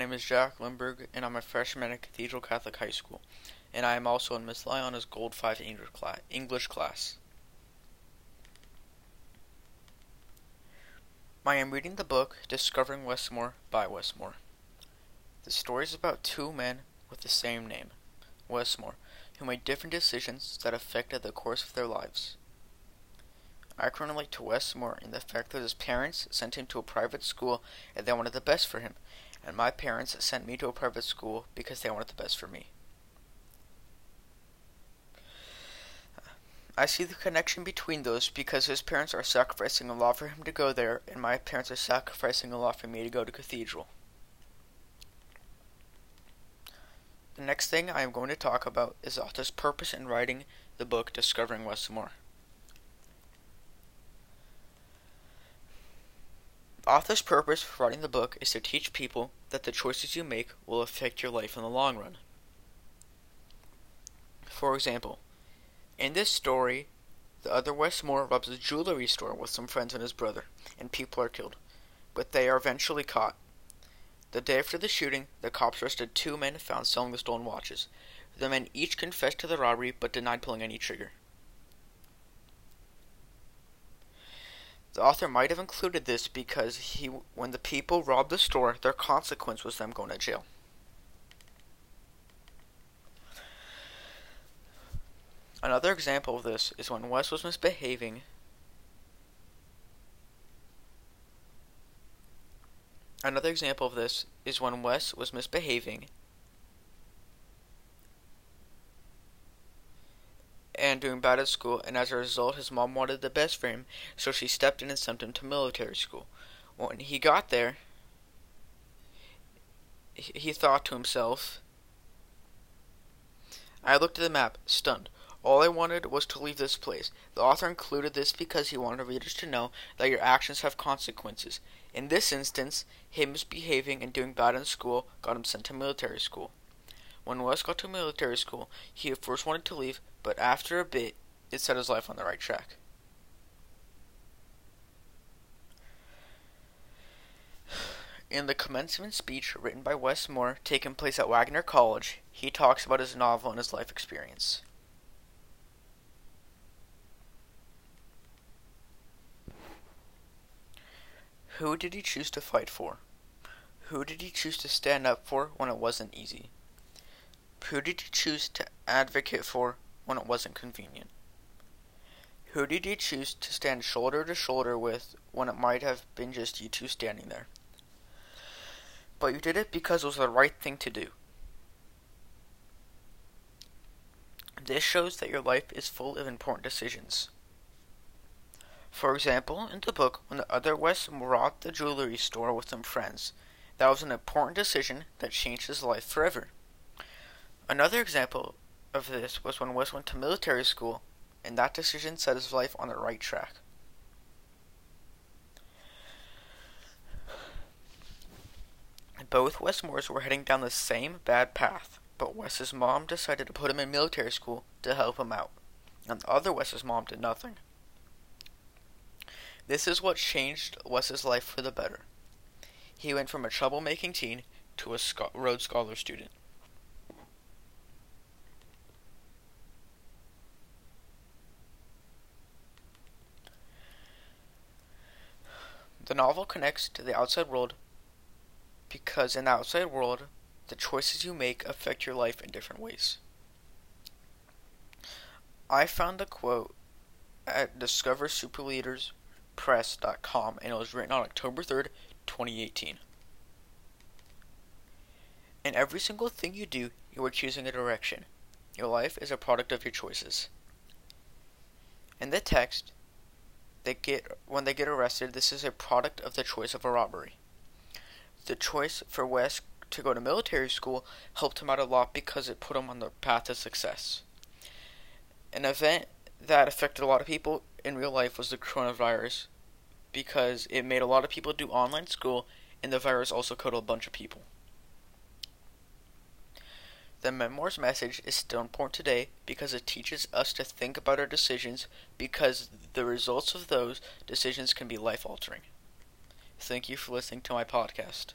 name is Jack Lindberg, and I'm a freshman at Cathedral Catholic High School, and I am also in Miss Lyona's Gold 5 English class. I am reading the book Discovering Wes Moore by Wes Moore. The story is about two men with the same name, Wes Moore, who made different decisions that affected the course of their lives. I can relate to Wes Moore in the fact that his parents sent him to a private school and they wanted the best for him, and my parents sent me to a private school because they wanted the best for me. I see the connection between those because his parents are sacrificing a lot for him to go there, and my parents are sacrificing a lot for me to go to Cathedral. The next thing I am going to talk about is the author's purpose in writing the book Discovering Wes Moore. Author's purpose for writing the book is to teach people that the choices you make will affect your life in the long run. For example, in this story, the other Wes Moore robs a jewelry store with some friends and his brother, and people are killed. But they are eventually caught. The day after the shooting, the cops arrested two men found selling the stolen watches. The men each confessed to the robbery but denied pulling any trigger. The author might have included this because he, when the people robbed the store, their consequence was them going to jail. Another example of this is when Wes was misbehaving. Another example of this is when Wes was misbehaving doing bad at school, and as a result, his mom wanted the best for him, so she stepped in and sent him to military school. When he got there, he thought to himself, I looked at the map, stunned. All I wanted was to leave this place. The author included this because he wanted readers to know that your actions have consequences. In this instance, him misbehaving and doing bad in school got him sent to military school. When Wes got to military school, he at first wanted to leave, but after a bit, it set his life on the right track. In the commencement speech written by Wes Moore, taking place at Wagner College, he talks about his novel and his life experience. Who did he choose to fight for? Who did he choose to stand up for when it wasn't easy? Who did you choose to advocate for when it wasn't convenient? Who did you choose to stand shoulder to shoulder with when it might have been just you two standing there? But you did it because it was the right thing to do. This shows that your life is full of important decisions. For example, in the book, when the other Wes robbed the jewelry store with some friends, that was an important decision that changed his life forever. Another example of this was when Wes went to military school, and that decision set his life on the right track. Both Wes Moores were heading down the same bad path, but Wes's mom decided to put him in military school to help him out, and the other Wes's mom did nothing. This is what changed Wes's life for the better. He went from a troublemaking teen to a Rhodes Scholar student. The novel connects to the outside world because in the outside world, the choices you make affect your life in different ways. I found the quote at Discover Super Leaders press.com and it was written on October 3rd, 2018. In every single thing you do, you are choosing a direction. Your life is a product of your choices. In the text, they get when they get arrested, this is a product of the choice of a robbery. The choice for Wes to go to military school helped him out a lot because it put him on the path to success. An event that affected a lot of people in real life was the coronavirus because it made a lot of people do online school and the virus also killed a bunch of people. The memoir's message is still important today because it teaches us to think about our decisions because the results of those decisions can be life altering. Thank you for listening to my podcast.